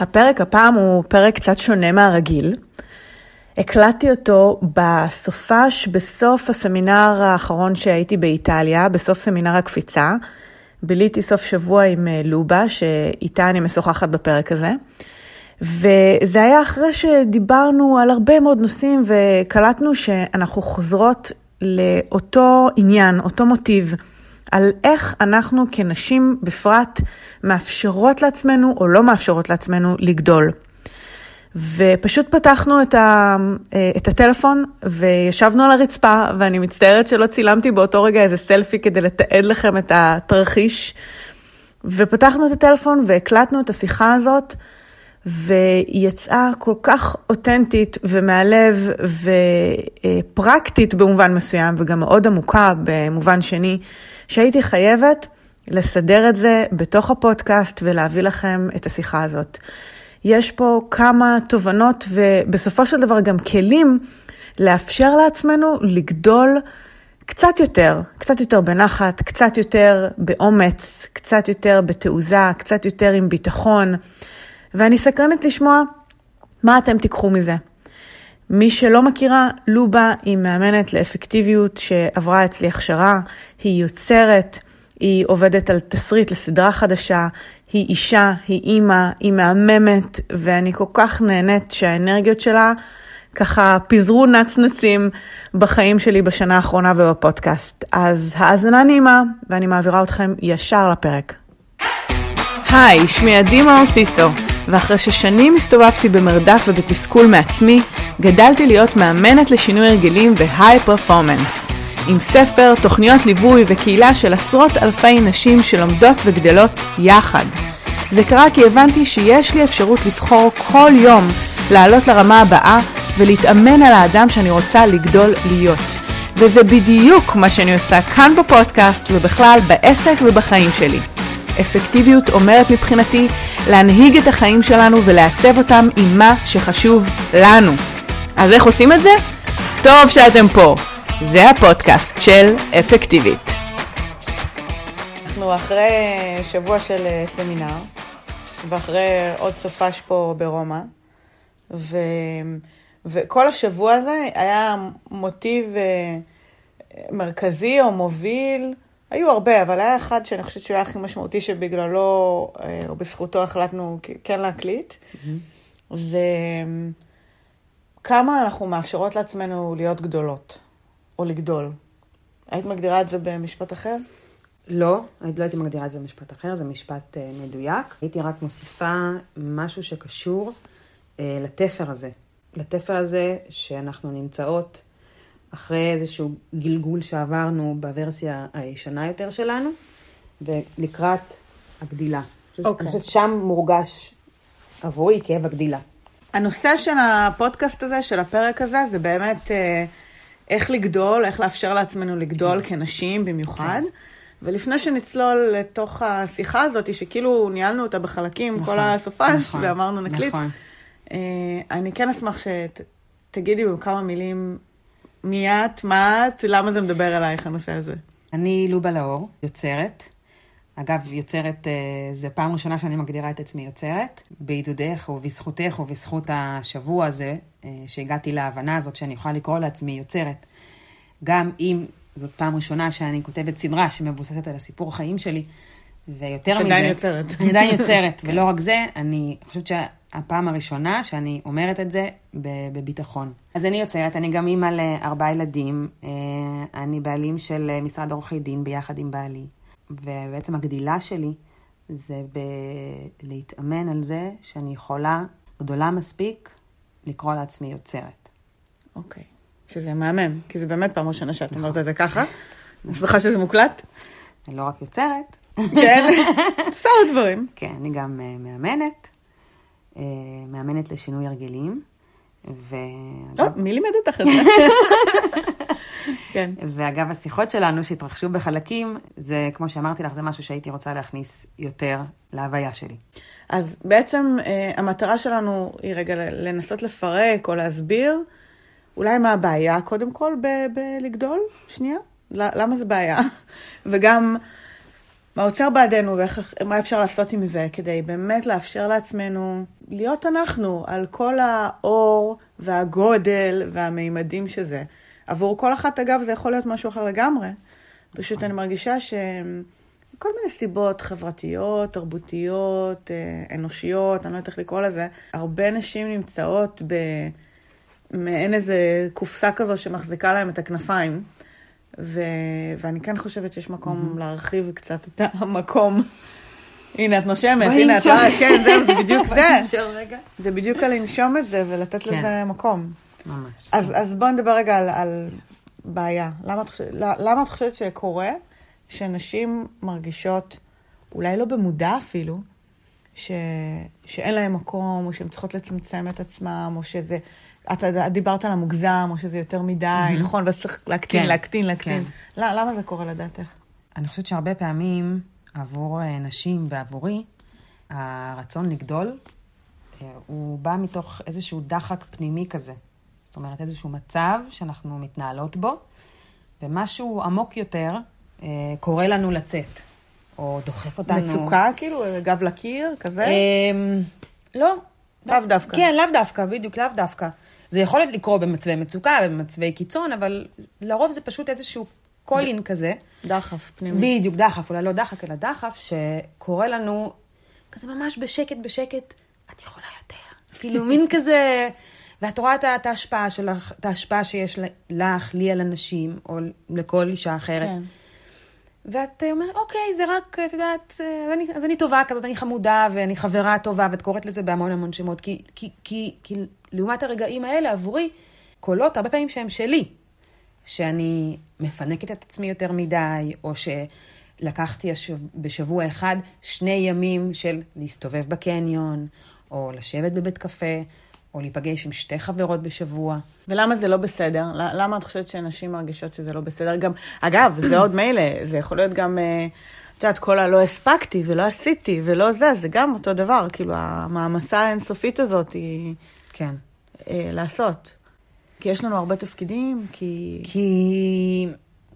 הפרק הפעם הוא פרק קצת שונה מהרגיל. הקלטתי אותו בסופש, בסוף הסמינר האחרון שהייתי באיטליה, בסוף סמינר הקפיצה. ביליתי סוף שבוע עם אה, לובה, שאיתה אני משוחחת בפרק הזה. וזה היה אחרי שדיברנו על הרבה מאוד נושאים וקלטנו שאנחנו חוזרות לאותו עניין, אותו מוטיב, על איך אנחנו כנשים בפרט מאפשרות לעצמנו או לא מאפשרות לעצמנו לגדול. ופשוט פתחנו את, ה, את הטלפון וישבנו על הרצפה, ואני מצטערת שלא צילמתי באותו רגע איזה סלפי כדי לתעד לכם את התרחיש. ופתחנו את הטלפון והקלטנו את השיחה הזאת, והיא יצאה כל כך אותנטית ומהלב ופרקטית במובן מסוים, וגם מאוד עמוקה במובן שני, שהייתי חייבת לסדר את זה בתוך הפודקאסט ולהביא לכם את השיחה הזאת. יש פה כמה תובנות ובסופו של דבר גם כלים לאפשר לעצמנו לגדול קצת יותר, קצת יותר בנחת, קצת יותר באומץ, קצת יותר בתעוזה, קצת יותר עם ביטחון. ואני סקרנת לשמוע מה אתם תיקחו מזה. מי שלא מכירה, לובה היא מאמנת לאפקטיביות שעברה אצלי הכשרה, היא יוצרת, היא עובדת על תסריט לסדרה חדשה, היא אישה, היא אימא, היא מהממת, ואני כל כך נהנית שהאנרגיות שלה ככה פיזרו נצנצים בחיים שלי בשנה האחרונה ובפודקאסט. אז האזנה נעימה, ואני מעבירה אתכם ישר לפרק. היי, שמי עדי מאוסיסו, ואחרי ששנים הסתובבתי במרדף ובתסכול מעצמי, גדלתי להיות מאמנת לשינוי הרגלים והיי פרפורמנס. עם ספר, תוכניות ליווי וקהילה של עשרות אלפי נשים שלומדות וגדלות יחד. זה קרה כי הבנתי שיש לי אפשרות לבחור כל יום לעלות לרמה הבאה ולהתאמן על האדם שאני רוצה לגדול להיות. וזה בדיוק מה שאני עושה כאן בפודקאסט ובכלל בעסק ובחיים שלי. אפקטיביות אומרת מבחינתי להנהיג את החיים שלנו ולעצב אותם עם מה שחשוב לנו. אז איך עושים את זה? טוב שאתם פה. זה הפודקאסט של אפקטיבית. אנחנו אחרי שבוע של אה, סמינר, ואחרי עוד סופש פה ברומא, ו... וכל השבוע הזה היה מוטיב אה, מרכזי או מוביל, היו הרבה, אבל היה אחד שאני חושבת שהוא היה הכי משמעותי שבגללו אה, או בזכותו החלטנו כן להקליט. Mm-hmm. זה כמה אנחנו מאפשרות לעצמנו להיות גדולות. או לגדול. היית מגדירה את זה במשפט אחר? לא, אני לא הייתי מגדירה את זה במשפט אחר, זה משפט uh, מדויק. הייתי רק מוסיפה משהו שקשור uh, לתפר הזה. לתפר הזה שאנחנו נמצאות אחרי איזשהו גלגול שעברנו בוורסיה הישנה יותר שלנו, ולקראת הגדילה. Okay. אני חושבת שם מורגש עבורי כאב הגדילה. הנושא של הפודקאסט הזה, של הפרק הזה, זה באמת... Uh... איך לגדול, איך לאפשר לעצמנו לגדול כן. כנשים במיוחד. כן. ולפני שנצלול לתוך השיחה הזאת, שכאילו ניהלנו אותה בחלקים נכון, כל הסופש, נכון, ואמרנו נקליט, נכון. אה, אני כן אשמח שתגידי בכמה מילים מי את, מה את, למה זה מדבר אלייך הנושא הזה. אני לובה לאור, יוצרת. אגב, יוצרת, אה, זה פעם ראשונה שאני מגדירה את עצמי יוצרת. בעידודך ובזכותך ובזכות השבוע הזה, אה, שהגעתי להבנה הזאת שאני יכולה לקרוא לעצמי יוצרת. גם אם זאת פעם ראשונה שאני כותבת סדרה שמבוססת על הסיפור החיים שלי, ויותר מזה... עדיין יוצרת. אני עדיין יוצרת, ולא רק זה, אני חושבת שהפעם הראשונה שאני אומרת את זה בביטחון. אז אני יוצרת, אני גם אימא לארבעה ילדים, אה, אני בעלים של משרד עורכי דין ביחד עם בעלי. ובעצם הגדילה שלי זה ב- להתאמן על זה שאני יכולה, גדולה מספיק, לקרוא לעצמי יוצרת. אוקיי. Okay. שזה מהמם, כי זה באמת פעם ראשונה שאת אומרת את זה ככה. אני שמחה שזה מוקלט. אני לא רק יוצרת. כן, עושה עוד דברים. כן, אני גם uh, מאמנת, מאמנת לשינוי הרגלים. ו... טוב, מי לימד אותך את זה? כן. ואגב, השיחות שלנו שהתרחשו בחלקים, זה, כמו שאמרתי לך, זה משהו שהייתי רוצה להכניס יותר להוויה שלי. אז בעצם אה, המטרה שלנו היא רגע לנסות לפרק או להסביר אולי מה הבעיה קודם כל בלגדול, שנייה, למה זה בעיה? וגם מה עוצר בעדנו ומה אפשר לעשות עם זה, כדי באמת לאפשר לעצמנו להיות אנחנו, על כל האור והגודל והמימדים שזה. עבור כל אחת, אגב, זה יכול להיות משהו אחר לגמרי. פשוט אני מרגישה שמכל מיני סיבות חברתיות, תרבותיות, אה, אנושיות, אני לא יודעת איך לקרוא לזה, הרבה נשים נמצאות במעין איזה קופסה כזו שמחזיקה להם את הכנפיים. ו... ואני כן חושבת שיש מקום mm-hmm. להרחיב קצת את המקום. הנה, את נושמת, הנה, את רואה, כן, זהו, זה בדיוק זה. זה בדיוק על לנשום את זה ולתת כן. לזה מקום. ממש. אז, אז בואו נדבר רגע על, על בעיה. למה את, חושבת, למה את חושבת שקורה שנשים מרגישות, אולי לא במודע אפילו, ש, שאין להן מקום, או שהן צריכות לצמצם את עצמם, או שזה... אתה דיברת על המוגזם, או שזה יותר מדי, mm-hmm. נכון? ואז צריך להקטין, כן, להקטין, להקטין. כן. למה זה קורה לדעתך? אני חושבת שהרבה פעמים עבור אה, נשים ועבורי, הרצון לגדול, אה, הוא בא מתוך איזשהו דחק פנימי כזה. זאת אומרת, איזשהו מצב שאנחנו מתנהלות בו, ומשהו עמוק יותר אה, קורא לנו לצאת, או דוחף אותנו... מצוקה, כאילו, גב לקיר, כזה? אה, לא. לאו דווקא. כן, לאו דווקא, בדיוק, לאו דווקא. זה יכול לקרות במצבי מצוקה, במצבי קיצון, אבל לרוב זה פשוט איזשהו קולין כזה. דחף פנימי. בדיוק, דחף, אולי לא דחק, אלא דחף, שקורה לנו כזה ממש בשקט, בשקט, את יכולה יותר. כאילו, מין כזה... ואת רואה את ההשפעה שלך, את ההשפעה שיש לך, לי על אנשים, או לכל אישה אחרת. כן. ואת אומרת, אוקיי, זה רק, את יודעת, אז אני, אז אני טובה כזאת, אני חמודה, ואני חברה טובה, ואת קוראת לזה בהמון המון שמות, כי, כי, כי, כי לעומת הרגעים האלה, עבורי, קולות הרבה פעמים שהם שלי. שאני מפנקת את עצמי יותר מדי, או שלקחתי. בשבוע אחד שני ימים של להסתובב בקניון, או לשבת בבית קפה, או להיפגש עם שתי חברות בשבוע. ולמה זה לא בסדר? למה את חושבת שנשים מרגישות שזה לא בסדר? גם, אגב, זה עוד מילא, זה יכול להיות גם, אה, את יודעת, כל הלא הספקתי ולא עשיתי ולא זה, זה גם אותו דבר, כאילו, המעמסה האינסופית הזאת היא... כן. אה, לעשות. כי יש לנו הרבה תפקידים, כי... כי...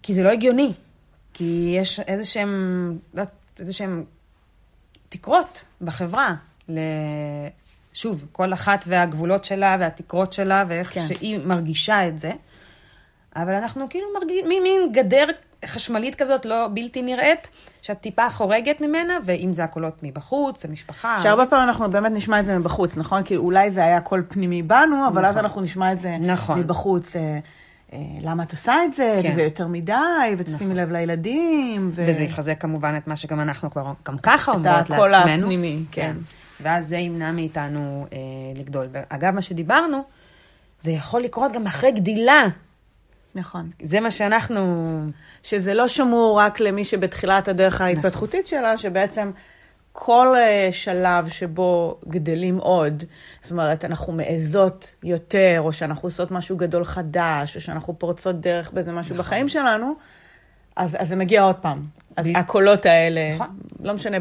כי זה לא הגיוני. כי יש איזה שהם, איזה שהם תקרות בחברה. ל... שוב, כל אחת והגבולות שלה והתקרות שלה, ואיך כן. שהיא מרגישה את זה. אבל אנחנו כאילו מרגישים, מין, מין גדר חשמלית כזאת, לא בלתי נראית, שאת טיפה חורגת ממנה, ואם זה הקולות מבחוץ, המשפחה. שהרבה פעמים אנחנו באמת נשמע את זה מבחוץ, נכון? כי אולי זה היה קול פנימי בנו, אבל נכון. אז אנחנו נשמע את זה נכון. מבחוץ. אה, אה, למה את עושה את זה, כן. וזה יותר מדי, ותשימי נכון. לב לילדים. ו... וזה יחזק כמובן את מה שגם אנחנו כבר גם ככה אומרות לעצמנו. את הקול הפנימי, כן. כן. ואז זה ימנע מאיתנו אה, לגדול. אגב, מה שדיברנו, זה יכול לקרות גם אחרי גדילה. נכון. זה מה שאנחנו... שזה לא שמור רק למי שבתחילת הדרך נכון. ההתפתחותית נכון. שלה, שבעצם כל uh, שלב שבו גדלים עוד, זאת אומרת, אנחנו מעזות יותר, או שאנחנו עושות משהו גדול חדש, או שאנחנו פורצות דרך באיזה משהו נכון. בחיים שלנו, אז, אז זה מגיע עוד פעם. אז ב... הקולות האלה, נכון. לא משנה,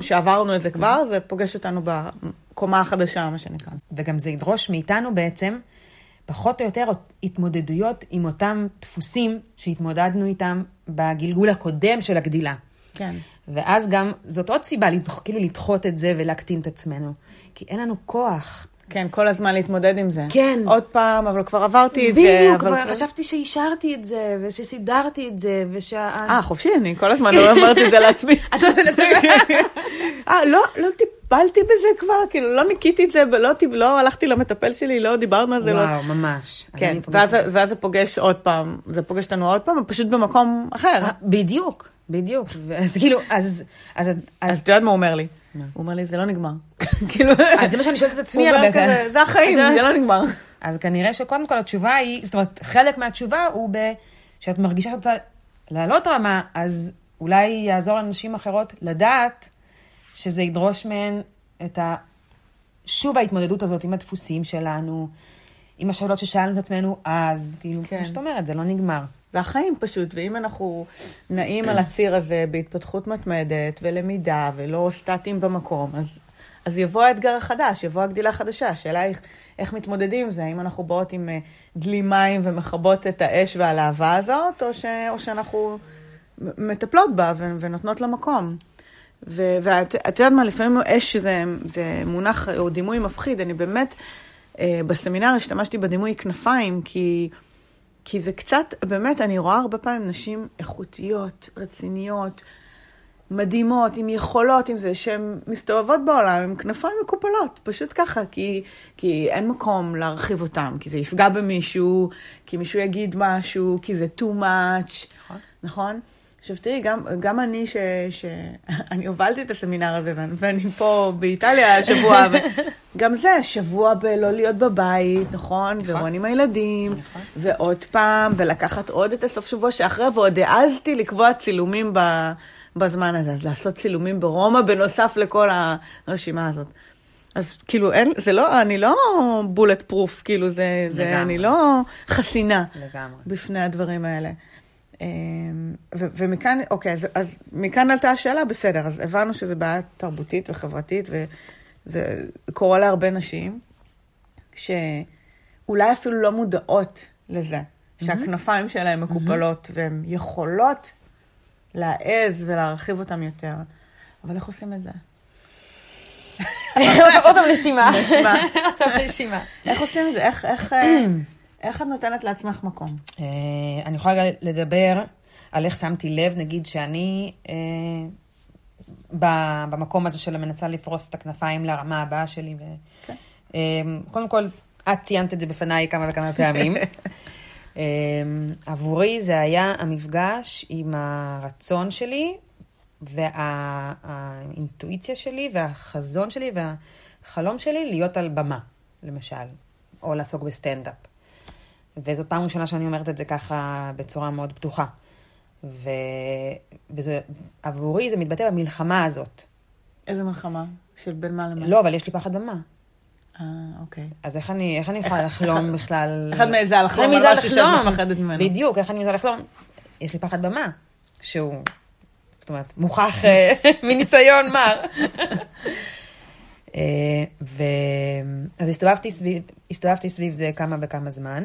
שעברנו את זה כבר, נכון. זה פוגש אותנו בקומה החדשה, מה שנקרא. וגם זה ידרוש מאיתנו בעצם, פחות או יותר התמודדויות עם אותם דפוסים שהתמודדנו איתם בגלגול הקודם של הגדילה. כן. ואז גם, זאת עוד סיבה, לדח, כאילו לדחות את זה ולהקטין את עצמנו. כי אין לנו כוח. כן, כל הזמן להתמודד עם זה. כן. עוד פעם, אבל כבר עברתי את זה. בדיוק, כבר חשבתי שאישרתי את זה, ושסידרתי את זה, ושה... אה, חופשי, אני כל הזמן לא אמרתי את זה לעצמי. את עושה לעצמך? אה, לא, לא טיפלתי בזה כבר, כאילו, לא ניקיתי את זה, ולא לא הלכתי למטפל שלי, לא דיברנו על זה. לא- וואו, ממש. כן, ואז זה פוגש עוד פעם, זה פוגש אותנו עוד פעם, פשוט במקום אחר. אה, בדיוק, בדיוק. אז כאילו, אז... אז את יודעת מה הוא אומר לי? הוא אומר לי, זה לא נגמר. כאילו... אז זה מה שאני שואלת את עצמי הרבה פעמים. זה החיים, זה לא נגמר. אז כנראה שקודם כל התשובה היא, זאת אומרת, חלק מהתשובה הוא ב... שאת מרגישה שאת רוצה לעלות רמה, אז אולי יעזור לאנשים אחרות לדעת שזה ידרוש מהן את ה... שוב ההתמודדות הזאת עם הדפוסים שלנו, עם השאלות ששאלנו את עצמנו אז, כאילו, כן. כמו שאת אומרת, זה לא נגמר. זה החיים פשוט, ואם אנחנו נעים על הציר הזה בהתפתחות מתמדת ולמידה ולא סטטיים במקום, אז, אז יבוא האתגר החדש, יבוא הגדילה החדשה. השאלה היא איך מתמודדים עם זה, האם אנחנו באות עם אה, דלי מים ומכבות את האש והלהבה הזאת, או, ש, או שאנחנו מטפלות בה ונותנות לה מקום. ואת יודעת מה, לפעמים אש זה, זה מונח או דימוי מפחיד, אני באמת, אה, בסמינר השתמשתי בדימוי כנפיים, כי, כי זה קצת, באמת, אני רואה הרבה פעמים נשים איכותיות, רציניות, מדהימות, עם יכולות, עם זה, שהן מסתובבות בעולם עם כנפיים מקופלות, פשוט ככה, כי, כי אין מקום להרחיב אותן, כי זה יפגע במישהו, כי מישהו יגיד משהו, כי זה too much, נכון? נכון? עכשיו תראי, גם, גם אני, ש, ש... אני הובלתי את הסמינר הזה, ואני פה באיטליה השבוע, וגם זה, שבוע בלא להיות בבית, נכון? נכון. ורוני עם הילדים, נכון. ועוד פעם, ולקחת עוד את הסוף שבוע שאחרי, ועוד העזתי לקבוע צילומים ב... בזמן הזה, אז לעשות צילומים ברומא בנוסף לכל הרשימה הזאת. אז כאילו, אין, זה לא, אני לא בולט פרוף, כאילו, זה, זה אני לא חסינה לגמרי. בפני הדברים האלה. אמ, ו- ומכאן, אוקיי, אז, אז מכאן עלתה השאלה, בסדר, אז הבנו שזו בעיה תרבותית וחברתית, וזה קורה להרבה נשים, שאולי אפילו לא מודעות לזה, שהכנפיים שלהן מקופלות, והן יכולות להעז ולהרחיב אותם יותר. אבל איך עושים את זה? עוד פעם נשימה. נשימה. עוד פעם נשימה. איך עושים את זה? איך, איך, אה, איך את נותנת לעצמך מקום? אה, אני יכולה לדבר על איך שמתי לב, נגיד שאני אה, במקום הזה של המנסה לפרוס את הכנפיים לרמה הבאה שלי. כן. קודם כל, את ציינת את זה בפניי כמה וכמה פעמים. אמ, עבורי זה היה המפגש עם הרצון שלי והאינטואיציה שלי והחזון שלי והחלום שלי להיות על במה, למשל, או לעסוק בסטנדאפ. וזאת פעם ראשונה שאני אומרת את זה ככה בצורה מאוד פתוחה. ועבורי זה מתבטא במלחמה הזאת. איזה מלחמה? של בין מה למה? לא, אבל יש לי פחד במה. אה, אוקיי. אז איך אני, איך אני יכולה לחלום בכלל? איך את מעיזה לחלום על משהו שאת מפחדת ממנו? בדיוק, איך אני מעיזה לחלום? יש לי פחד במה, שהוא, זאת אומרת, מוכח אה, מניסיון מר. אה, ו... אז הסתובבתי סביב, הסתובבתי סביב זה כמה וכמה זמן,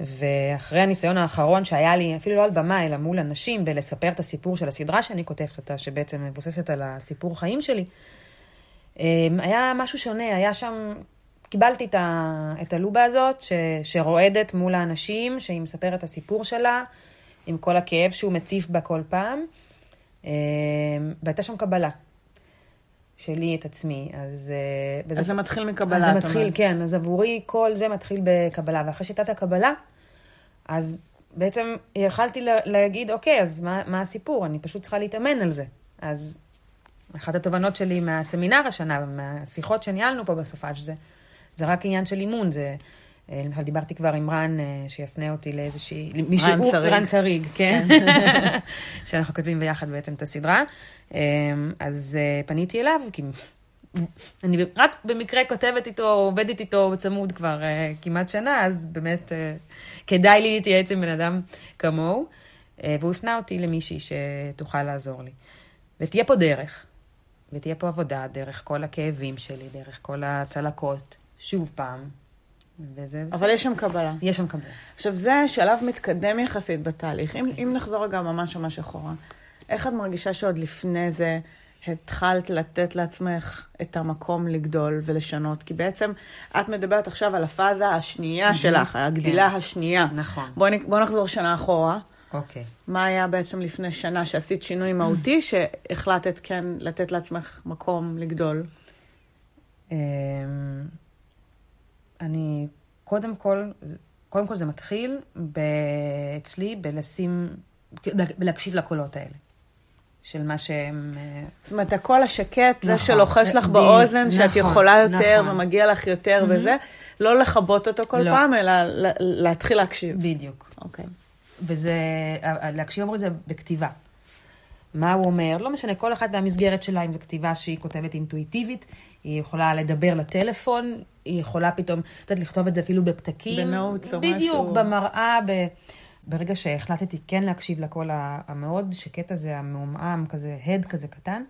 ואחרי הניסיון האחרון שהיה לי, אפילו לא על במה, אלא מול אנשים, בלספר את הסיפור של הסדרה שאני כותבת אותה, שבעצם מבוססת על הסיפור חיים שלי, היה משהו שונה, היה שם קיבלתי את, ה, את הלובה הזאת, ש, שרועדת מול האנשים, שהיא מספרת את הסיפור שלה, עם כל הכאב שהוא מציף בה כל פעם, אה, והייתה שם קבלה. שלי את עצמי, אז... אה, אז זה מתחיל מקבלה, אז זה מתחיל, אומרת. כן, אז עבורי כל זה מתחיל בקבלה, ואחרי שהייתה הקבלה, אז בעצם יכלתי להגיד, אוקיי, אז מה, מה הסיפור? אני פשוט צריכה להתאמן על זה. אז אחת התובנות שלי מהסמינר השנה, ומהשיחות שניהלנו פה בסופאז' זה, זה רק עניין של אימון, זה... אה, למשל, דיברתי כבר עם רן, אה, שיפנה אותי לאיזושהי... רן שריג. רן שריג, כן. שאנחנו כותבים ביחד בעצם את הסדרה. אה, אז פניתי אליו, כי אני רק במקרה כותבת איתו, עובדת איתו בצמוד כבר כמעט שנה, אז באמת כדאי לי להתייעץ עם בן אדם כמוהו. והוא הפנה אותי למישהי שתוכל לעזור לי. ותהיה פה דרך, ותהיה פה עבודה דרך כל הכאבים שלי, דרך כל הצלקות. שוב פעם. וזה... אבל זה... יש שם קבלה. יש שם קבלה. עכשיו, זה שלב מתקדם יחסית בתהליך. אם, אם נחזור רגע ממש ממש אחורה, איך את מרגישה שעוד לפני זה התחלת לתת לעצמך את המקום לגדול ולשנות? כי בעצם את מדברת עכשיו על הפאזה השנייה שלך, הגדילה כן. השנייה. נכון. בואי בוא נחזור שנה אחורה. אוקיי. מה היה בעצם לפני שנה שעשית שינוי מהותי, שהחלטת כן לתת לעצמך מקום לגדול? אני, קודם כל, קודם כל זה מתחיל אצלי בלשים, בלהקשיב לקולות האלה. של מה שהם... אה, זאת אומרת, הקול השקט, נכון, זה שלוחש לך באוזן, נכון, שאת יכולה יותר נכון. ומגיע לך יותר mm-hmm. וזה, לא לכבות אותו כל לא. פעם, אלא להתחיל להקשיב. בדיוק. אוקיי. Okay. וזה, להקשיב אמרו זה בכתיבה. מה הוא אומר, לא משנה, כל אחת מהמסגרת שלה, אם זו כתיבה שהיא כותבת אינטואיטיבית, היא יכולה לדבר לטלפון, היא יכולה פתאום, את יודעת, לכתוב את זה אפילו בפתקים. בנוטס או משהו. בדיוק, במראה, ב... ברגע שהחלטתי כן להקשיב לקול המאוד שקט הזה, המעומעם, כזה, הד כזה קטן,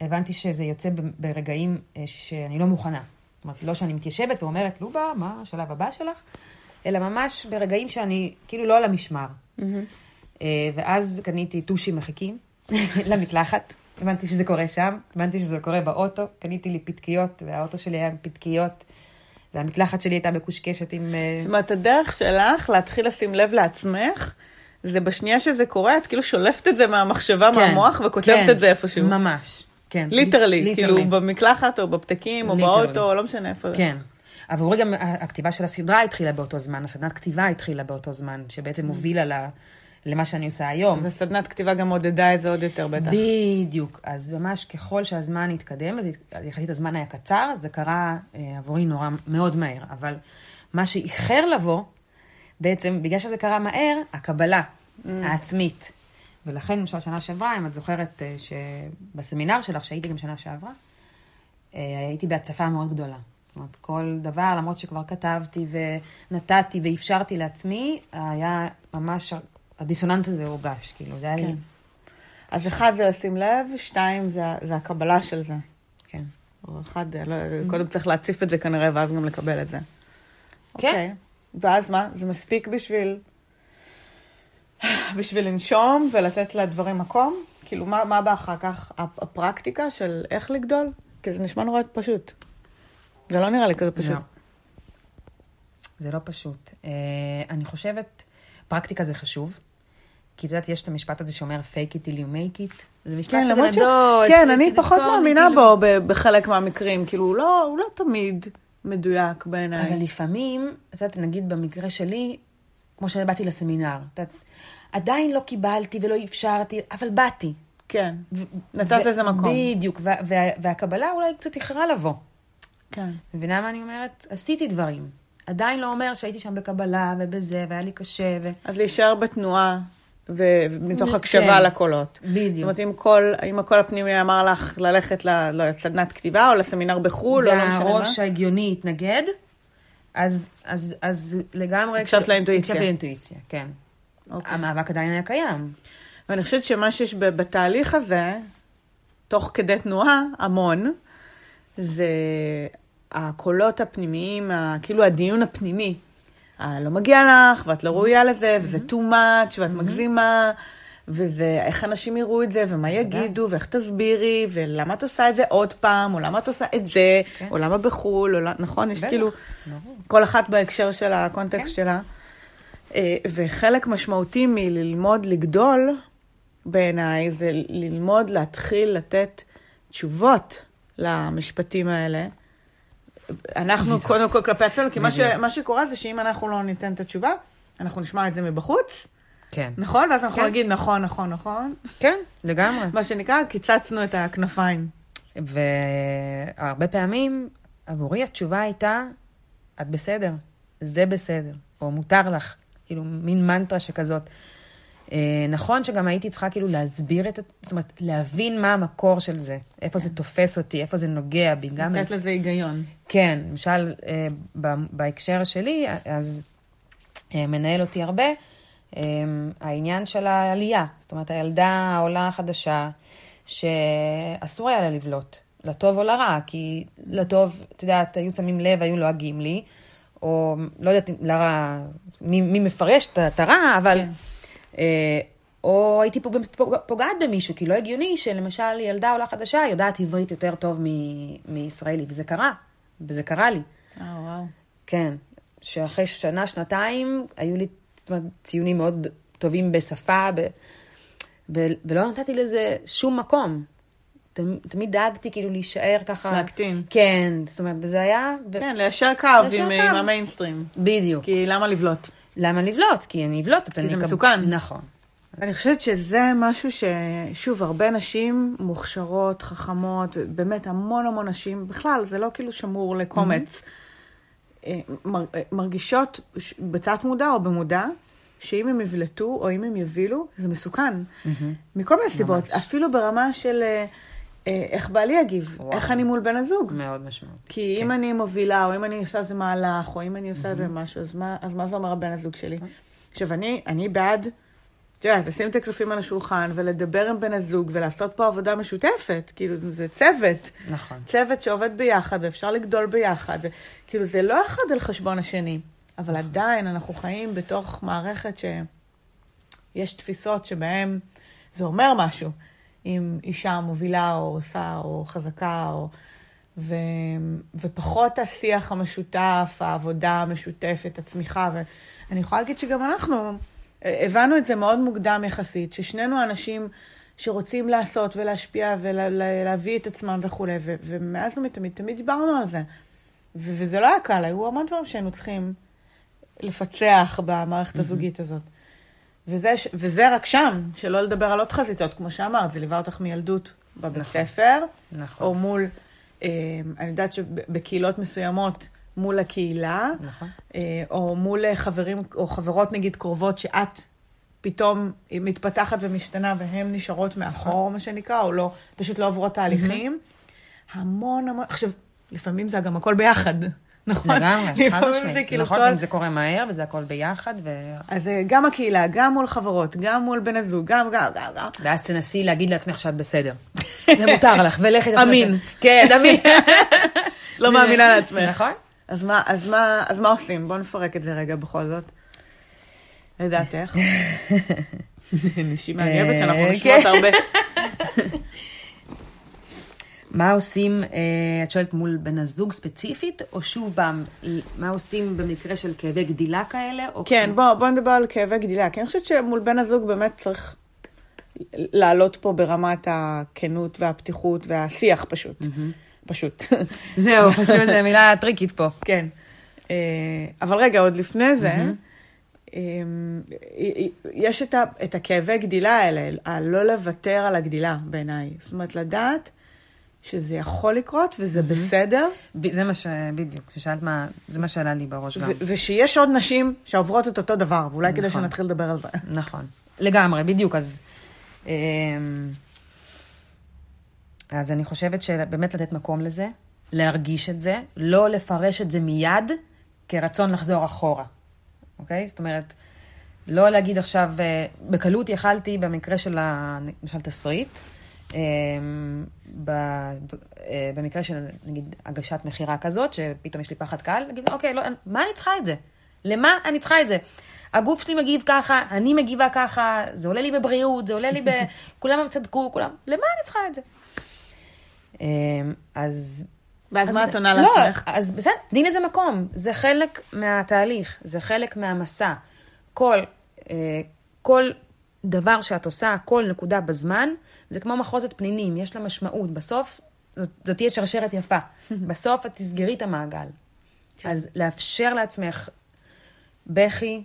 הבנתי שזה יוצא ברגעים אה, שאני לא מוכנה. זאת אומרת, לא שאני מתיישבת ואומרת, לובה, מה השלב הבא שלך? אלא ממש ברגעים שאני כאילו לא על המשמר. Mm-hmm. ואז קניתי טושי מחכים למקלחת. הבנתי שזה קורה שם, הבנתי שזה קורה באוטו, קניתי לי פתקיות, והאוטו שלי היה עם פתקיות, והמקלחת שלי הייתה מקושקשת עם... אה, זאת אומרת, הדרך שלך להתחיל לשים לב לעצמך, זה בשנייה שזה קורה, את כאילו שולפת את זה מהמחשבה, כן, מהמוח, וכותבת כן, את זה איפשהו. ממש, כן. literally, literally. כאילו במקלחת או בפתקים או literally. באוטו, לא משנה איפה זה. כן. עבורי גם הכתיבה של הסדרה התחילה באותו זמן, הסדנת כתיבה התחילה באותו זמן, Mm. שבעצם הובילה ל- למה שאני עושה היום. אז הסדנת כתיבה גם עודדה את זה עוד יותר בטח. בדיוק. אז ממש ככל שהזמן התקדם, אז יחסית הזמן היה קצר, זה קרה אה, עבורי נורא מאוד מהר. אבל מה שאיחר לבוא, בעצם, בגלל שזה קרה מהר, הקבלה העצמית. ולכן, למשל, שנה שעברה, אם את זוכרת אה, שבסמינר שלך, שהייתי גם שנה שעברה, אה, הייתי בהצפה מאוד גדולה. זאת אומרת, כל דבר, למרות שכבר כתבתי ונתתי ואפשרתי לעצמי, היה ממש, הדיסוננט הזה הורגש, כאילו, זה היה לי... כן. אז אחד זה לשים לב, שתיים זה, זה הקבלה של זה. כן. או אחד, לא, קודם צריך להציף את זה כנראה, ואז גם לקבל את זה. כן. אוקיי. ואז מה? זה מספיק בשביל... בשביל לנשום ולתת לדברים מקום? כאילו, מה, מה בא אחר כך? הפ- הפרקטיקה של איך לגדול? כי זה נשמע נורא פשוט. זה לא נראה לי כזה פשוט. לא. זה לא פשוט. Uh, אני חושבת, פרקטיקה זה חשוב. כי את יודעת, יש את המשפט הזה שאומר fake it till you make it. זה משפט כן, כזה למרות ש... כן, אני פחות מאמינה כאילו. בו בחלק מהמקרים. כאילו, הוא לא, הוא לא תמיד מדויק בעיניי. אבל לפעמים, את יודעת, נגיד במקרה שלי, כמו שבאתי לסמינר, את יודעת, עדיין לא קיבלתי ולא אפשרתי, אבל באתי. כן, ו- נתת ו- לזה מקום. בדיוק, וה- וה- והקבלה אולי קצת איחרה לבוא. כן. מבינה מה אני אומרת? עשיתי דברים. עדיין לא אומר שהייתי שם בקבלה ובזה, והיה לי קשה, ו... אז להישאר בתנועה, ומתוך כן. הקשבה לקולות. זאת בדיוק. אומרת, אם כל, אם הקול הפנימי אמר לך ללכת לא יודעת, סדנת כתיבה, או לסמינר בחו"ל, או לא משנה מה, והראש ההגיוני התנגד, אז, אז, אז לגמרי... הקשבת לאינטואיציה. הקשבתי לאינטואיציה, כן. אוקיי. המאבק עדיין היה קיים. ואני חושבת שמה שיש בתהליך הזה, תוך כדי תנועה, המון, זה הקולות הפנימיים, כאילו הדיון הפנימי. אה, לא מגיע לך, ואת לא ראויה לזה, וזה too much, ואת מגזימה, וזה איך אנשים יראו את זה, ומה יגידו, ואיך תסבירי, ולמה את עושה את זה עוד פעם, או למה את עושה את זה, כן. או למה בחו"ל, או לא- נכון? יש כאילו. כל אחת בהקשר של הקונטקסט כן. שלה. אה, וחלק משמעותי מללמוד לגדול, בעיניי, זה ללמוד להתחיל לתת תשובות למשפטים האלה. אנחנו. קודם כל כלפי עצמנו, כי מה, ש. מה שקורה זה שאם אנחנו לא ניתן את התשובה, אנחנו נשמע את זה מבחוץ, כן. נכון? ואז אנחנו כן. נגיד נכון, נכון, נכון. כן, לגמרי. מה שנקרא, קיצצנו את הכנפיים. והרבה פעמים עבורי התשובה הייתה, את בסדר, זה בסדר, או מותר לך, כאילו מין מנטרה שכזאת. אה, נכון שגם הייתי צריכה כאילו להסביר את, ה- זאת אומרת, להבין מה המקור של זה, איפה זה תופס אותי, איפה זה נוגע בי, גם... לתת לזה היגיון. כן, למשל, אה, בהקשר שלי, אז אה, מנהל אותי הרבה העניין של העלייה. זאת אומרת, הילדה העולה החדשה, שאסור היה לה לבלוט, לטוב או לרע, כי לטוב, את יודעת, היו שמים לב, היו לועגים לי, או לא יודעת לרע, מי, מי מפרש את הרע, אבל... כן. אה, או הייתי פוג... פוג... פוגעת במישהו, כי לא הגיוני שלמשל ילדה עולה חדשה יודעת עברית יותר טוב מ- מישראלי, וזה קרה, וזה קרה לי. אה, וואו. כן, שאחרי שנה, שנתיים, היו לי זאת אומרת, ציונים מאוד טובים בשפה, ב... ו... ולא נתתי לזה שום מקום. תמ... תמיד דאגתי כאילו להישאר ככה... להקטין. כן, זאת אומרת, וזה היה... ו... כן, ליישר קו עם, קו. עם המיינסטרים. בדיוק. כי למה לבלוט? למה לבלוט? כי אני אבלוט, אז אני... זה אקב- מסוכן. נכון. אני חושבת שזה משהו ששוב, הרבה נשים מוכשרות, חכמות, באמת המון המון נשים, בכלל, זה לא כאילו שמור לקומץ, אה, מר- אה, מרגישות בתת מודע או במודע, שאם הם יבלטו או אם הם יובילו, זה מסוכן. מכל מיני סיבות, ממש. אפילו ברמה של אה, אה, איך בעלי יגיב, וואו. איך אני מול בן הזוג. מאוד משמעותי. כי אם אני מובילה, או אם אני עושה איזה מהלך, או אם אני עושה איזה משהו, אז מה, אז מה זה אומר הבן הזוג שלי? עכשיו, אני, אני בעד, את יודעת, לשים את הקלפים על השולחן, ולדבר עם בן הזוג, ולעשות פה עבודה משותפת. כאילו, זה צוות. נכון. צוות שעובד ביחד, ואפשר לגדול ביחד. כאילו, זה לא אחד על חשבון השני. אבל עדיין, אנחנו חיים בתוך מערכת יש תפיסות שבהן זה אומר משהו, אם אישה מובילה או עושה או חזקה, או... ו... ופחות השיח המשותף, העבודה המשותפת, הצמיחה. ואני יכולה להגיד שגם אנחנו אה, הבנו את זה מאוד מוקדם יחסית, ששנינו אנשים שרוצים לעשות ולהשפיע ולהביא את עצמם וכולי, ו... ומאז ומתמיד תמיד דיברנו על זה. ו... וזה לא היה קל, היו המון דברים שהיינו צריכים לפצח במערכת הזוגית הזאת. וזה, וזה רק שם, שלא לדבר על עוד חזיתות, כמו שאמרת, זה ליווה אותך מילדות בבית נכון, ספר, נכון. או מול, אה, אני יודעת שבקהילות מסוימות, מול הקהילה, נכון. אה, או מול חברים או חברות נגיד קרובות שאת פתאום מתפתחת ומשתנה והן נשארות מאחור, נכון. מה שנקרא, או לא, פשוט לא עוברות תהליכים. המון המון, עכשיו, לפעמים זה גם הכל ביחד. נכון. לגמרי, חד משמעית. כאילו נכון, כל... זה קורה מהר וזה הכל ביחד. ו... אז אה, גם הקהילה, גם מול חברות, גם מול בן הזוג, גם, גם, גם, גם. ואז תנסי להגיד לעצמך שאת בסדר. זה מותר לך, ולכי תעשי... אמין. כן, אמין. לא מאמינה לעצמך. נכון. אז מה, אז, מה, אז מה עושים? בואו נפרק את זה רגע בכל זאת. לדעתך. נשימה, אני אוהבת שאנחנו אה, נשמעות כן. הרבה. מה עושים, אה, את שואלת מול בן הזוג ספציפית, או שוב פעם, מה עושים במקרה של כאבי גדילה כאלה? כן, בוא, בוא נדבר על כאבי גדילה, כי אני חושבת שמול בן הזוג באמת צריך לעלות פה ברמת הכנות והפתיחות והשיח פשוט. Mm-hmm. פשוט. זהו, פשוט זו מילה טריקית פה. כן. אה, אבל רגע, עוד לפני זה, mm-hmm. יש את, ה, את הכאבי גדילה האלה, הלא לוותר על הגדילה בעיניי. זאת אומרת, לדעת שזה יכול לקרות וזה mm-hmm. בסדר. זה מה ש... בדיוק, כששאלת מה... זה מה שעלה לי בראש גם. ושיש עוד נשים שעוברות את אותו דבר, ואולי נכון. כדאי שנתחיל לדבר על זה. נכון, לגמרי, בדיוק. אז, אמ, אז אני חושבת שבאמת לתת מקום לזה, להרגיש את זה, לא לפרש את זה מיד כרצון לחזור אחורה, אוקיי? זאת אומרת, לא להגיד עכשיו, אה, בקלות יכלתי במקרה של, למשל, תסריט. אמ, אה, במקרה של נגיד הגשת מכירה כזאת, שפתאום יש לי פחד קהל, נגיד, אוקיי, לא, מה אני צריכה את זה? למה אני צריכה את זה? הגוף שלי מגיב ככה, אני מגיבה ככה, זה עולה לי בבריאות, זה עולה לי ב... כולם צדקו, כולם, למה אני צריכה את זה? אמ, אז... ואז מה את עונה לא, לעצמך? אז בסדר, תני לזה מקום. זה חלק מהתהליך, זה חלק מהמסע. כל, אה, כל דבר שאת עושה, כל נקודה בזמן, זה כמו מחרוזת פנינים, יש לה משמעות. בסוף, זאת, זאת תהיה שרשרת יפה. בסוף את תסגרי את המעגל. כן. אז לאפשר לעצמך בכי,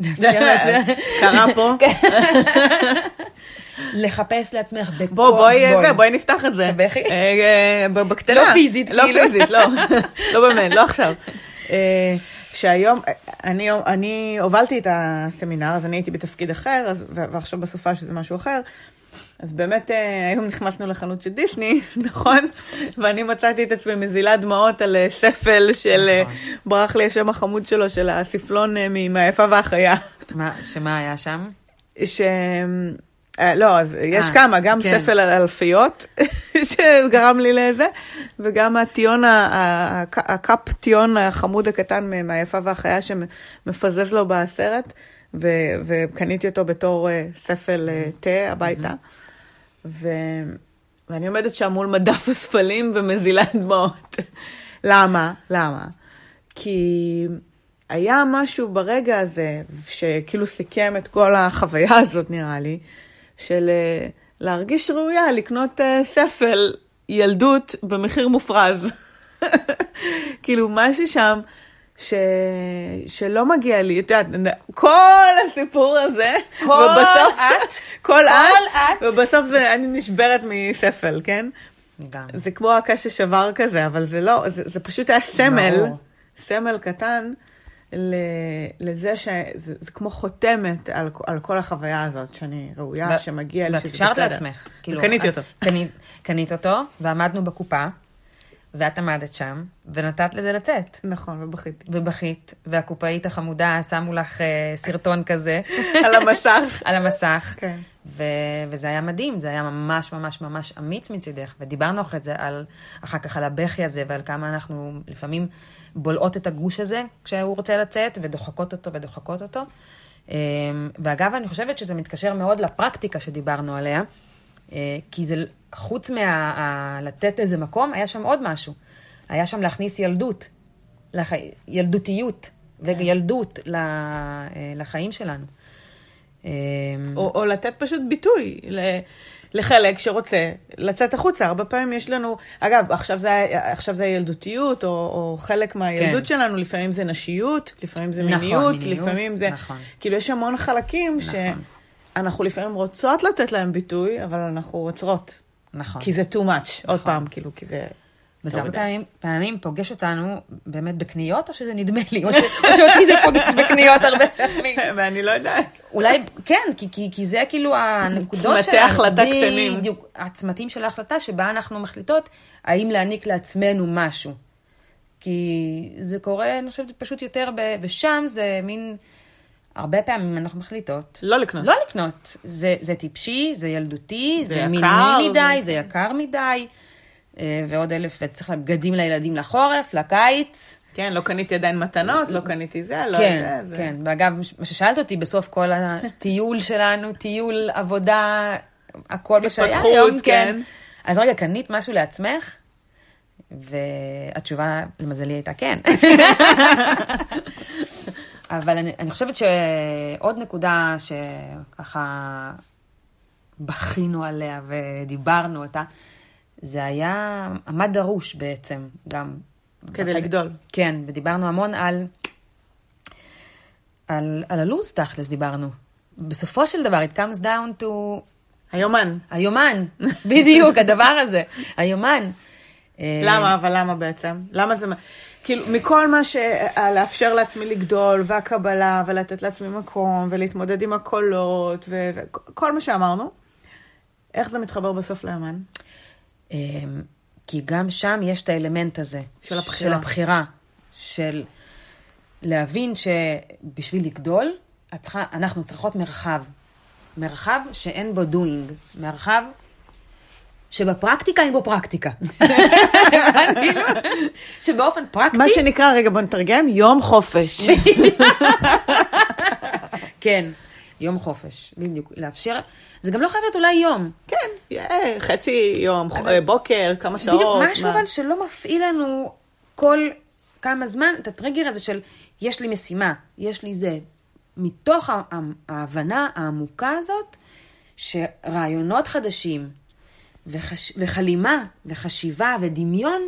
לאפשר לעצמך... קרה פה. כן. לחפש לעצמך בכל... בוא, בואי, בואי נפתח את זה. בכי? אה, אה, בקטנה. לא פיזית, לא כאילו. לא פיזית, לא. לא באמת, לא עכשיו. שהיום, אני, אני הובלתי את הסמינר, אז אני הייתי בתפקיד אחר, אז, ועכשיו בסופה שזה משהו אחר. אז באמת אה, היום נכנסנו לחנות של דיסני, נכון? ואני מצאתי את עצמי מזילה דמעות על אה, ספל של, אה, נכון. ברח לי השם החמוד שלו, של הספלון מהיפה והחיה. מה, שמה היה שם? ש... לא, אז יש 아, כמה, גם כן. ספל על אלפיות, שגרם לי לזה, וגם הטיון, הקאפ טיון החמוד הקטן מהיפה והחיה שמפזז לו בסרט, וקניתי אותו בתור ספל תה הביתה. ו... ואני עומדת שם מול מדף הספלים ומזילה דמעות. למה? למה? כי היה משהו ברגע הזה, שכאילו סיכם את כל החוויה הזאת, נראה לי, של אה, להרגיש ראויה לקנות uh, ספל ילדות במחיר מופרז. כאילו, משהו שם ש... שלא מגיע לי, את יודעת, כל הסיפור הזה, כל ובסוף, את, כל, כל את, את, ובסוף זה, אני נשברת מספל, כן? גם. זה כמו הקש ששבר כזה, אבל זה לא, זה, זה פשוט היה סמל, ברור. סמל קטן, לזה שזה זה כמו חותמת על, על כל החוויה הזאת, שאני ראויה, ו- שמגיע לי שזה בסדר. ואת אפשרת לעצמך. כאילו, קניתי אותו. קנית, קנית אותו, ועמדנו בקופה. ואת עמדת שם, ונתת לזה לצאת. נכון, ובכיתי. ובכית, והקופאית החמודה שמו לך uh, סרטון כזה. על המסך. על המסך. כן. ו- וזה היה מדהים, זה היה ממש ממש ממש אמיץ מצידך, ודיברנו אחרי זה על, אחר כך על הבכי הזה, ועל כמה אנחנו לפעמים בולעות את הגוש הזה כשהוא רוצה לצאת, ודוחקות אותו ודוחקות אותו. אמ, ואגב, אני חושבת שזה מתקשר מאוד לפרקטיקה שדיברנו עליה, אה, כי זה, חוץ מלתת איזה מקום, היה שם עוד משהו. היה שם להכניס ילדות, לח... ילדותיות וילדות לחיים שלנו. אמ, או, או לתת פשוט ביטוי לחלק שרוצה לצאת החוצה. הרבה פעמים יש לנו, אגב, עכשיו זה, עכשיו זה הילדותיות, או, או חלק מהילדות כן. שלנו, לפעמים זה נשיות, לפעמים זה נכון, מיניות, מיניות, לפעמים זה... נכון. כאילו, יש המון חלקים נכון. שאנחנו לפעמים רוצות לתת להם ביטוי, אבל אנחנו עוצרות. נכון. כי זה too much, נכון. עוד פעם, כאילו, כי זה... וזה הרבה פעמים, פעמים פוגש אותנו באמת בקניות, או שזה נדמה לי, או, ש, או שאותי זה פוגש בקניות הרבה פעמים. ואני לא יודעת. אולי, כן, כי, כי, כי זה כאילו הנקודות שלנו. צמתי החלטה קטנים. בדיוק, הצמתים של ההחלטה שבה אנחנו מחליטות האם להעניק לעצמנו משהו. כי זה קורה, אני חושבת, פשוט יותר, ב, ושם זה מין... הרבה פעמים אנחנו מחליטות. לא לקנות. לא לקנות. זה, זה טיפשי, זה ילדותי, זה, זה מיני מדי, זה יקר מדי. אה, ועוד אלף, וצריך בגדים לילדים לחורף, לקיץ. כן, לא קניתי עדיין מתנות, לא קניתי זה, לא כן, זה. כן, ואגב, מה ששאלת אותי בסוף כל הטיול שלנו, טיול, עבודה, הכל מה שהיה היום, כן. כן. אז רגע, קנית משהו לעצמך? והתשובה, למזלי, הייתה כן. אבל אני, אני חושבת שעוד נקודה שככה בכינו עליה ודיברנו אותה, זה היה, עמד דרוש בעצם, גם. כדי בחלק, לגדול. כן, ודיברנו המון על, על, על הלו"ז תכלס דיברנו. בסופו של דבר, it comes down to... היומן. היומן, בדיוק, הדבר הזה, היומן. אה, למה, אבל למה בעצם? למה זה... כאילו, מכל מה ש... לאפשר לעצמי לגדול, והקבלה, ולתת לעצמי מקום, ולהתמודד עם הקולות, וכל מה שאמרנו, איך זה מתחבר בסוף ליומן? אמ, כי גם שם יש את האלמנט הזה. של הבחירה. של הבחירה. של להבין שבשביל לגדול, צריכה, אנחנו צריכות מרחב. מרחב שאין בו doing. מרחב שבפרקטיקה אין בו פרקטיקה. שבאופן פרקטי... מה שנקרא, רגע בוא נתרגם, יום חופש. כן, יום חופש, בדיוק. לאפשר, זה גם לא חייב להיות אולי יום. כן, חצי יום, בוקר, כמה שעות. בדיוק, משהו אבל שלא מפעיל לנו כל כמה זמן את הטריגר הזה של יש לי משימה, יש לי זה. מתוך ההבנה העמוקה הזאת, שרעיונות חדשים, וחש... וחלימה, וחשיבה, ודמיון,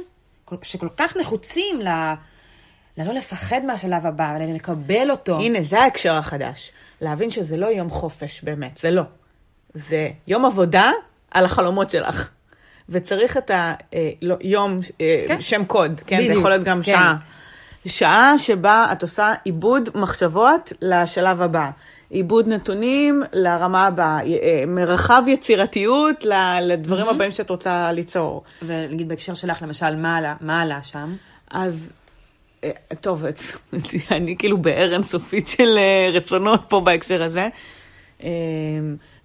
שכל כך נחוצים ל... ללא לפחד מהשלב הבא, אלא לקבל אותו. הנה, זה ההקשר החדש. להבין שזה לא יום חופש באמת, זה לא. זה יום עבודה על החלומות שלך. וצריך את היום, אה, אה, כן. שם קוד, כן? בדיוק, זה יכול להיות גם כן. שעה. שעה שבה את עושה עיבוד מחשבות לשלב הבא. עיבוד נתונים לרמה הבאה, אה, מרחב יצירתיות לדברים mm-hmm. הבאים שאת רוצה ליצור. ונגיד בהקשר שלך, למשל, מה עלה, מה עלה שם? אז אה, טוב, אני כאילו באר אינסופית של אה, רצונות פה בהקשר הזה.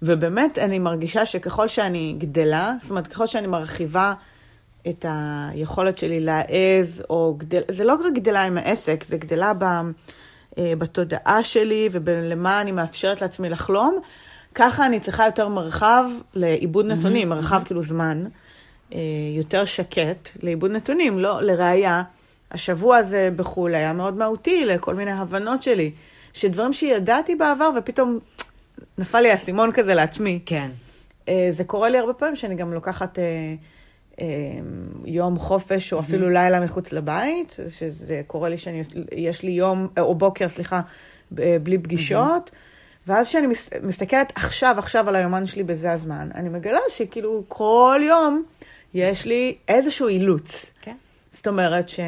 ובאמת, אני מרגישה שככל שאני גדלה, זאת אומרת, ככל שאני מרחיבה את היכולת שלי להעז, או גדל, זה לא רק גדלה עם העסק, זה גדלה ב, בתודעה שלי ולמה אני מאפשרת לעצמי לחלום, ככה אני צריכה יותר מרחב לעיבוד נתונים, mm-hmm. מרחב כאילו זמן, יותר שקט לעיבוד נתונים, לא לראייה. השבוע הזה בחו"ל היה מאוד מהותי לכל מיני הבנות שלי, שדברים שידעתי בעבר ופתאום נפל לי האסימון כזה לעצמי. כן. אה, זה קורה לי הרבה פעמים שאני גם לוקחת אה, אה, יום חופש או mm-hmm. אפילו לילה מחוץ לבית, שזה קורה לי שיש לי יום, או בוקר, סליחה, בלי פגישות. Mm-hmm. ואז כשאני מסתכלת עכשיו, עכשיו על היומן שלי בזה הזמן, אני מגלה שכאילו כל יום יש לי איזשהו אילוץ. כן. זאת אומרת ש...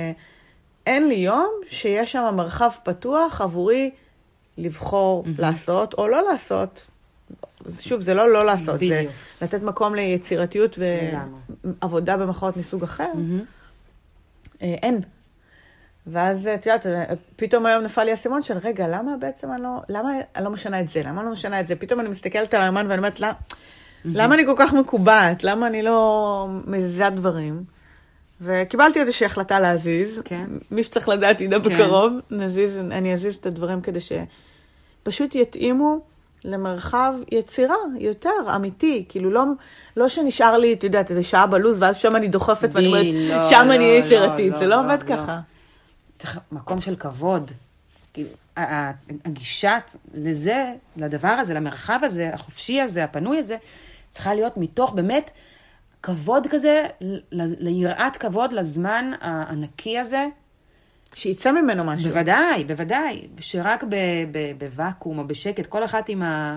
אין לי יום שיש שם מרחב פתוח עבורי לבחור mm-hmm. לעשות או לא לעשות. שוב, זה לא לא לעשות, בדיוק. זה לתת מקום ליצירתיות ועבודה במחאות מסוג אחר. Mm-hmm. אין. ואז את יודעת, פתאום היום נפל לי האסימון של, רגע, למה בעצם אני לא, למה אני לא משנה את זה? למה אני לא משנה את זה? פתאום אני מסתכלת על היומן ואני אומרת, למה, mm-hmm. למה אני כל כך מקובעת? למה אני לא מזיזה דברים? וקיבלתי איזושהי החלטה להזיז. כן. מי שצריך לדעת ידע כן. בקרוב. נזיז, אני אזיז את הדברים כדי ש... פשוט יתאימו למרחב יצירה יותר אמיתי, כאילו לא, לא שנשאר לי, את יודעת, איזה שעה בלוז, ואז שם אני דוחפת ואני אומרת, לא, שם לא, אני לא, יצירתית, לא, זה לא לא, עובד לא. ככה. צריך מקום של כבוד. הגישה לזה, לדבר הזה, למרחב הזה, החופשי הזה, הפנוי הזה, צריכה להיות מתוך באמת כבוד כזה, ליראת כבוד לזמן הענקי הזה. שיצא ממנו משהו. בוודאי, בוודאי. שרק בוואקום או בשקט, כל אחת עם, ה,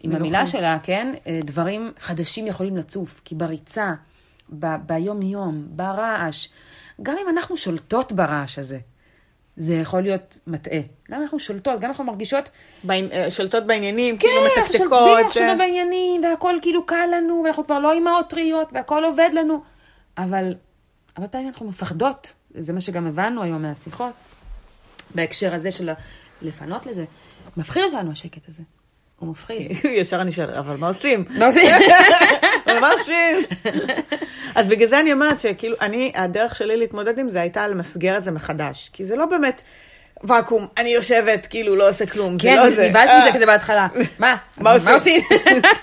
עם. המילה שלה, כן? אה, דברים חדשים יכולים לצוף. כי בריצה, ב- ביום-יום, ברעש, גם אם אנחנו שולטות ברעש הזה, זה יכול להיות מטעה. גם אנחנו שולטות, גם אנחנו מרגישות... בעין- אה, שולטות בעניינים, כאילו כן, אנחנו מתקתקות. שולטות אה, שולטות בעניינים, והכל כאילו קל לנו, ואנחנו כבר לא אימהות טריות, והכל עובד לנו. אבל הרבה פעמים אנחנו מפחדות, זה מה שגם הבנו היום מהשיחות, בהקשר הזה של לפנות לזה. מפחיד אותנו השקט הזה. הוא מפחיד. ישר אני שואלת, אבל מה עושים? מה עושים? אבל מה עושים? אז בגלל זה אני אומרת שכאילו, אני, הדרך שלי להתמודד עם זה הייתה למסגר את זה מחדש. כי זה לא באמת ואקום, אני יושבת, כאילו, לא עושה כלום, זה כן, לא זה. נבהלתי אה, מזה כזה בהתחלה. מה? מה? עושים?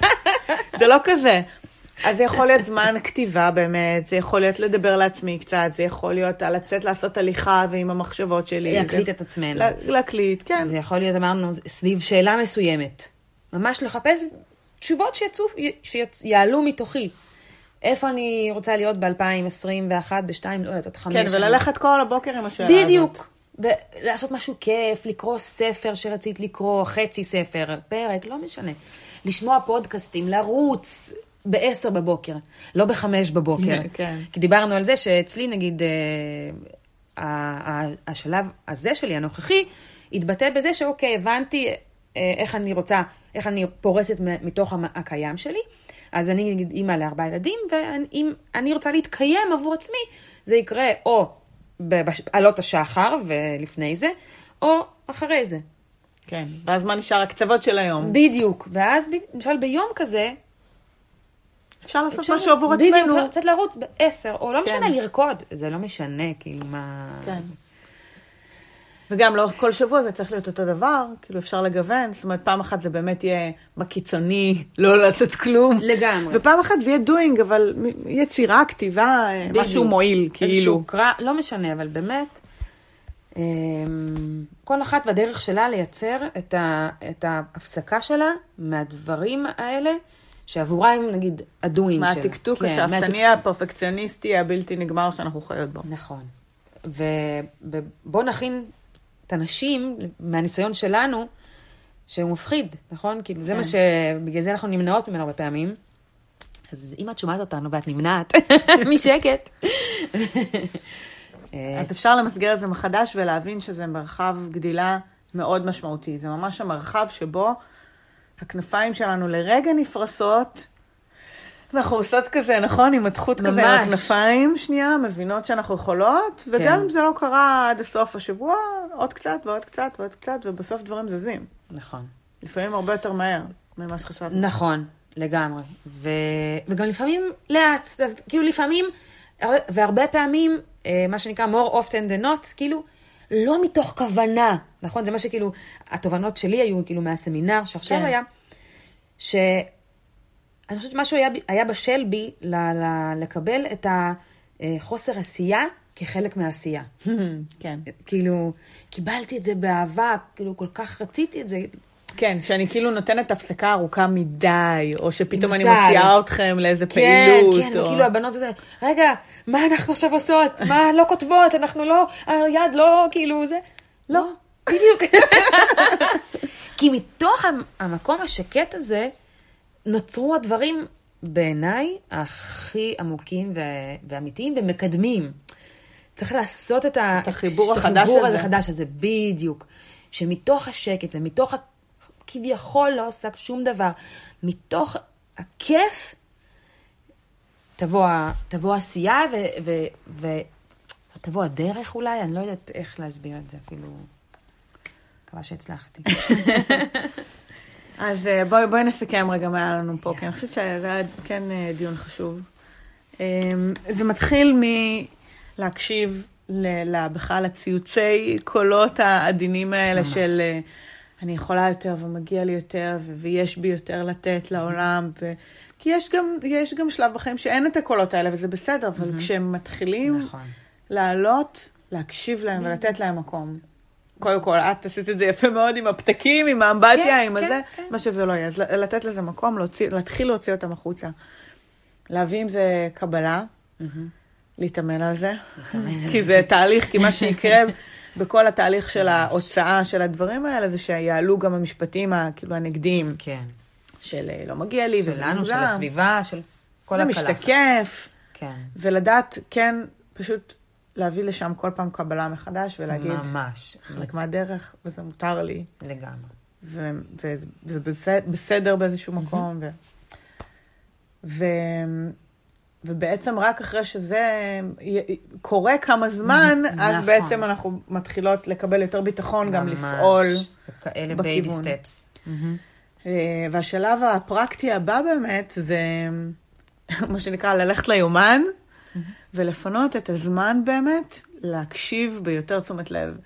זה לא כזה. אז זה יכול להיות זמן כתיבה באמת, זה יכול להיות לדבר לעצמי קצת, זה יכול להיות לצאת לעשות הליכה ועם המחשבות שלי. להקליט זה- את עצמנו. לה- להקליט, כן. זה יכול להיות, אמרנו, סביב שאלה מסוימת. ממש לחפש תשובות שיצאו, שיעלו מתוכי. איפה אני רוצה להיות ב-2021, ב-2, לא יודעת, עוד חמש כן. וללכת כל הבוקר עם השאלה הזאת. בדיוק. ולעשות משהו כיף, לקרוא ספר שרצית לקרוא, חצי ספר, פרק, לא משנה. לשמוע פודקאסטים, לרוץ ב-10 בבוקר, לא ב-5 בבוקר. כן. כי דיברנו על זה שאצלי, נגיד, אה, השלב הזה שלי, הנוכחי, התבטא בזה שאוקיי, הבנתי אה, איך אני רוצה, איך אני פורצת מתוך הקיים שלי. אז אני נגיד אימא לארבעה ילדים, ואם אני רוצה להתקיים עבור עצמי, זה יקרה או בעלות השחר ולפני זה, או אחרי זה. כן, ואז מה נשאר? הקצוות של היום. בדיוק. ואז למשל ביום כזה, אפשר לעשות אפשר- משהו עבור בדיוק, עצמנו. לצאת לרוץ בעשר, או לא כן. משנה, לרקוד. זה לא משנה, כאילו, מה... כן. וגם לא כל שבוע זה צריך להיות אותו דבר, כאילו אפשר לגוון, זאת אומרת פעם אחת זה באמת יהיה בקיצוני, לא לעשות כלום. לגמרי. ופעם אחת זה יהיה doing, אבל יצירה, כתיבה, אה, בדיוק. משהו מועיל, כאילו. איזשהו קרא, לא משנה, אבל באמת, אמ, כל אחת והדרך שלה לייצר את, ה, את ההפסקה שלה מהדברים האלה, שעבורה הם נגיד הדואים שלה. מהטקטוק כן, השאפתני מהטק- הפרפקציוניסטי הבלתי נגמר שאנחנו חיות בו. נכון. ובואו נכין את הנשים, מהניסיון שלנו, שהוא מפחיד, נכון? כאילו, זה כן. מה ש... בגלל זה אנחנו נמנעות ממנו הרבה פעמים. אז אם את שומעת אותנו ואת נמנעת משקט, אה, אז אפשר למסגר את זה מחדש ולהבין שזה מרחב גדילה מאוד משמעותי. זה ממש המרחב שבו הכנפיים שלנו לרגע נפרסות. אנחנו עושות כזה, נכון? עם התחות כזה עם. הכנפיים, שנייה, מבינות שאנחנו יכולות, וגם כן. אם זה לא קרה עד הסוף השבוע, עוד קצת ועוד קצת ועוד קצת, ובסוף דברים זזים. נכון. לפעמים הרבה יותר מהר ממה שחשבנו. נכון, לגמרי. ו... וגם לפעמים לאט, כאילו לפעמים, הרבה- והרבה פעמים, אה, מה שנקרא more often than not, כאילו, לא מתוך כוונה, נכון? זה מה שכאילו, התובנות שלי היו כאילו מהסמינר שעכשיו כן. היה, שאני חושבת שמשהו היה, היה בשל בי ל... ל... לקבל את החוסר עשייה כחלק מהעשייה. כן. כאילו, קיבלתי את זה באהבה, כאילו, כל כך רציתי את זה. כן, שאני כאילו נותנת הפסקה ארוכה מדי, או שפתאום אני. מוציאה אתכם לאיזה כן, פעילות. כן, או... וכאילו הבנות הזה, רגע, מה אנחנו עכשיו עושות? מה, לא כותבות, אנחנו לא, היד לא, כאילו, זה... לא, בדיוק. כי מתוך המ- המקום השקט הזה, נוצרו הדברים, בעיניי, הכי עמוקים ואמיתיים ומקדמים. צריך לעשות את. את החיבור החדש החיבור הזה. החדש הזה, בדיוק. שמתוך השקט ומתוך. כביכול לא עושה שום דבר, מתוך הכיף, תבוא, תבוא עשייה ו... ו, ו תבוא הדרך אולי, אני לא יודעת איך להסביר את זה, אפילו... מקווה שהצלחתי. אז אה, בואי, בואי נסכם רגע מה היה לנו פה, כי אני חושבת שזה היה כן אה, דיון חשוב. אה, זה מתחיל מלהקשיב בכלל לציוצי קולות העדינים האלה ממש. של אה, אני יכולה יותר ומגיע לי יותר ו- ויש בי יותר לתת לעולם. ו- כי יש גם, יש גם שלב בחיים שאין את הקולות האלה וזה בסדר, אבל מהמם. כשהם מתחילים נכון. לעלות, להקשיב להם ולתת להם מקום. קודם כל, את עשית את זה יפה מאוד עם הפתקים, עם האמבטיה, כן, עם כן, הזה, כן. מה שזה לא יהיה. אז לתת לזה מקום, להוציא, להתחיל להוציא אותם החוצה. להביא עם זה קבלה, מהמם. להתאמן על זה, כי זה תהליך, כי מה שיקרה בכל התהליך של ההוצאה של הדברים האלה, זה שיעלו גם המשפטים כאילו הנגדיים, כן. של אה, לא מגיע לי, וזה שלנו, של הסביבה, של כל זה הקלחת. משתקף, כן. ולדעת, כן, פשוט להביא לשם כל פעם קבלה מחדש ולהגיד, ממש. חלק מהדרך, וזה מותר לי, לגמרי. וזה זה בסדר, באיזשהו מקום. ו- ובעצם רק אחרי שזה קורה כמה זמן, אז נכון. בעצם אנחנו מתחילות לקבל יותר ביטחון גם ממש. לפעול. זה כאלה baby בכיוון. steps. והשלב הפרקטי הבא באמת זה מה שנקרא ללכת ליומן ולפנות את הזמן באמת להקשיב ביותר תשומת לב,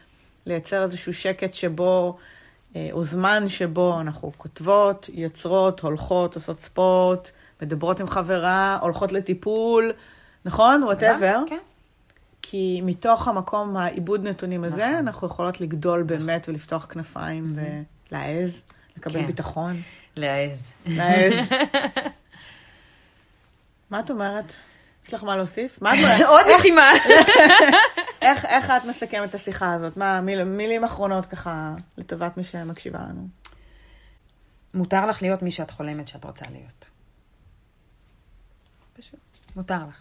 לייצר איזשהו שקט שבו, אה, או זמן שבו אנחנו כותבות, יוצרות, הולכות, עושות ספורט, מדברות עם חברה, הולכות לטיפול, נכון? whatever. כן. כי מתוך המקום העיבוד נתונים הזה, נכון. אנחנו יכולות לגדול באמת ולפתוח כנפיים ולהעז, לקבל כן. ביטחון. להעז. להעז. מה את אומרת? יש לך מה להוסיף? מה את אומרת? עוד נשימה. איך, איך את מסכמת את השיחה הזאת? מה, מיל, מילים אחרונות ככה, לטובת מי שמקשיבה לנו. מותר לך להיות מי שאת חולמת שאת רוצה להיות. מותר לך.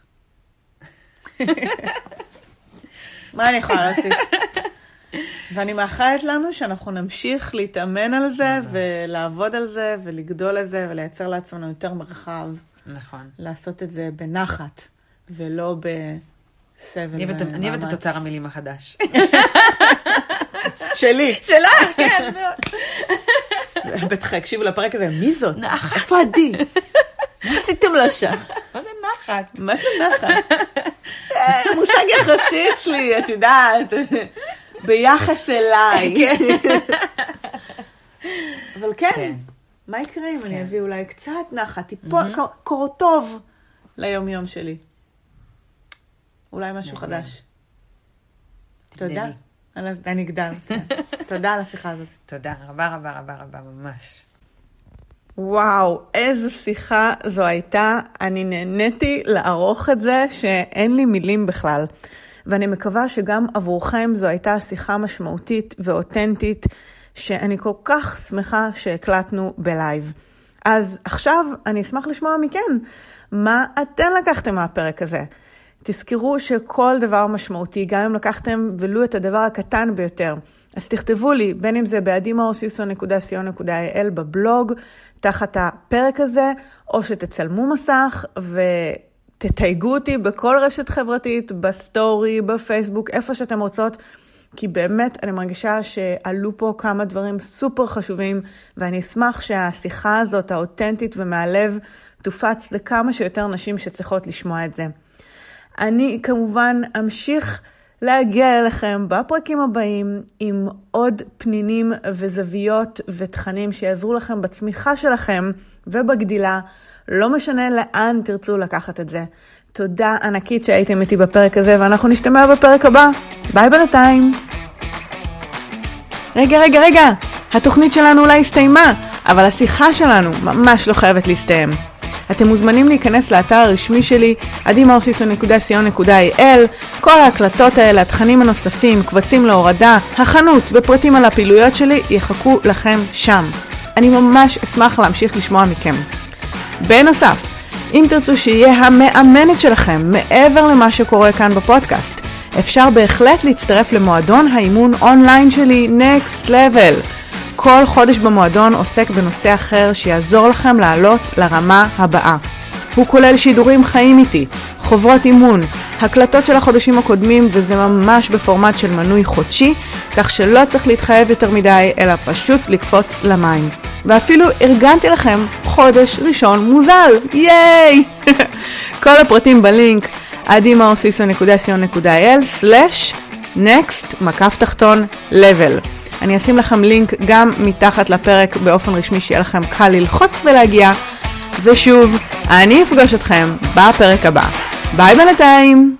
מה אני יכולה להוסיף? ואני מאחלת לנו שאנחנו נמשיך להתאמן על זה, ממש. ולעבוד על זה, ולגדול על זה, ולייצר לעצמנו יותר מרחב, נכון. לעשות את זה בנחת, ולא בסבל אוהבת- אני אוהבת את. אוצר המילים החדש. שלי. שלה, כן. בטח יקשיבו לפרק הזה, מי זאת? נחת. איפה עדי? מה עשיתם לה שם? מה זה נחת? מה זה נחת? אה, מושג יחסי אצלי, את יודעת, ביחס אליי. אבל כן, כן. מה יקרה אם אני כן. אביא אולי קצת נחת, טיפה קור טוב ליום-יום שלי? אולי משהו. חדש. תודה. אני אגדל. כן. תודה על השיחה הזאת. תודה רבה רבה רבה רבה ממש. וואו, איזו שיחה זו הייתה. אני נהניתי לערוך את זה שאין לי מילים בכלל. ואני מקווה שגם עבורכם זו הייתה שיחה משמעותית ואותנטית, שאני כל כך שמחה שהקלטנו בלייב. אז עכשיו אני אשמח לשמוע מכן, מה אתן לקחתם מהפרק הזה? תזכרו שכל דבר משמעותי, גם אם לקחתם ולו את הדבר הקטן ביותר, אז תכתבו לי, בין אם זה באדימאוסיסו.co.il בבלוג, תחת הפרק הזה, או שתצלמו מסך ותתייגו אותי בכל רשת חברתית, בסטורי, בפייסבוק, איפה שאתם רוצות. כי באמת אני מרגישה שעלו פה כמה דברים סופר חשובים, ואני אשמח שהשיחה הזאת, האותנטית ומהלב, תופץ לכמה שיותר נשים שצריכות לשמוע את זה. אני כמובן אמשיך להגיע אליכם בפרקים הבאים עם עוד פנינים וזוויות ותכנים שיעזרו לכם בצמיחה שלכם ובגדילה, לא משנה לאן תרצו לקחת את זה. תודה ענקית שהייתם איתי בפרק הזה, ואנחנו נשתמע בפרק הבא. ביי בינתיים. רגע, רגע, רגע, התוכנית שלנו אולי הסתיימה, אבל השיחה שלנו ממש לא חייבת להסתיים. אתם מוזמנים להיכנס לאתר הרשמי שלי, adimarsiso.co.il, כל ההקלטות האלה, התכנים הנוספים, קבצים להורדה, החנות ופרטים על הפעילויות שלי יחכו לכם שם. אני ממש אשמח להמשיך לשמוע מכם. בנוסף, אם תרצו שיהיה המאמנת שלכם מעבר למה שקורה כאן בפודקאסט, אפשר בהחלט להצטרף למועדון האימון אונליין שלי Next Level. כל חודש במועדון עוסק בנושא אחר שיעזור לכם לעלות לרמה הבאה. הוא כולל שידורים חיים איתי, חוברות אימון, הקלטות של החודשים הקודמים וזה ממש בפורמט של מנוי חודשי, כך שלא צריך להתחייב יותר מדי, אלא פשוט לקפוץ למים. ואפילו ארגנתי לכם חודש ראשון מוזל, ייי! כל הפרטים בלינק adimaosiso.co.il/next מקף תחתון level. אני אשים לכם לינק גם מתחת לפרק באופן רשמי שיהיה לכם קל ללחוץ ולהגיע. ושוב, אני אפגוש אתכם בפרק הבא. ביי בינתיים!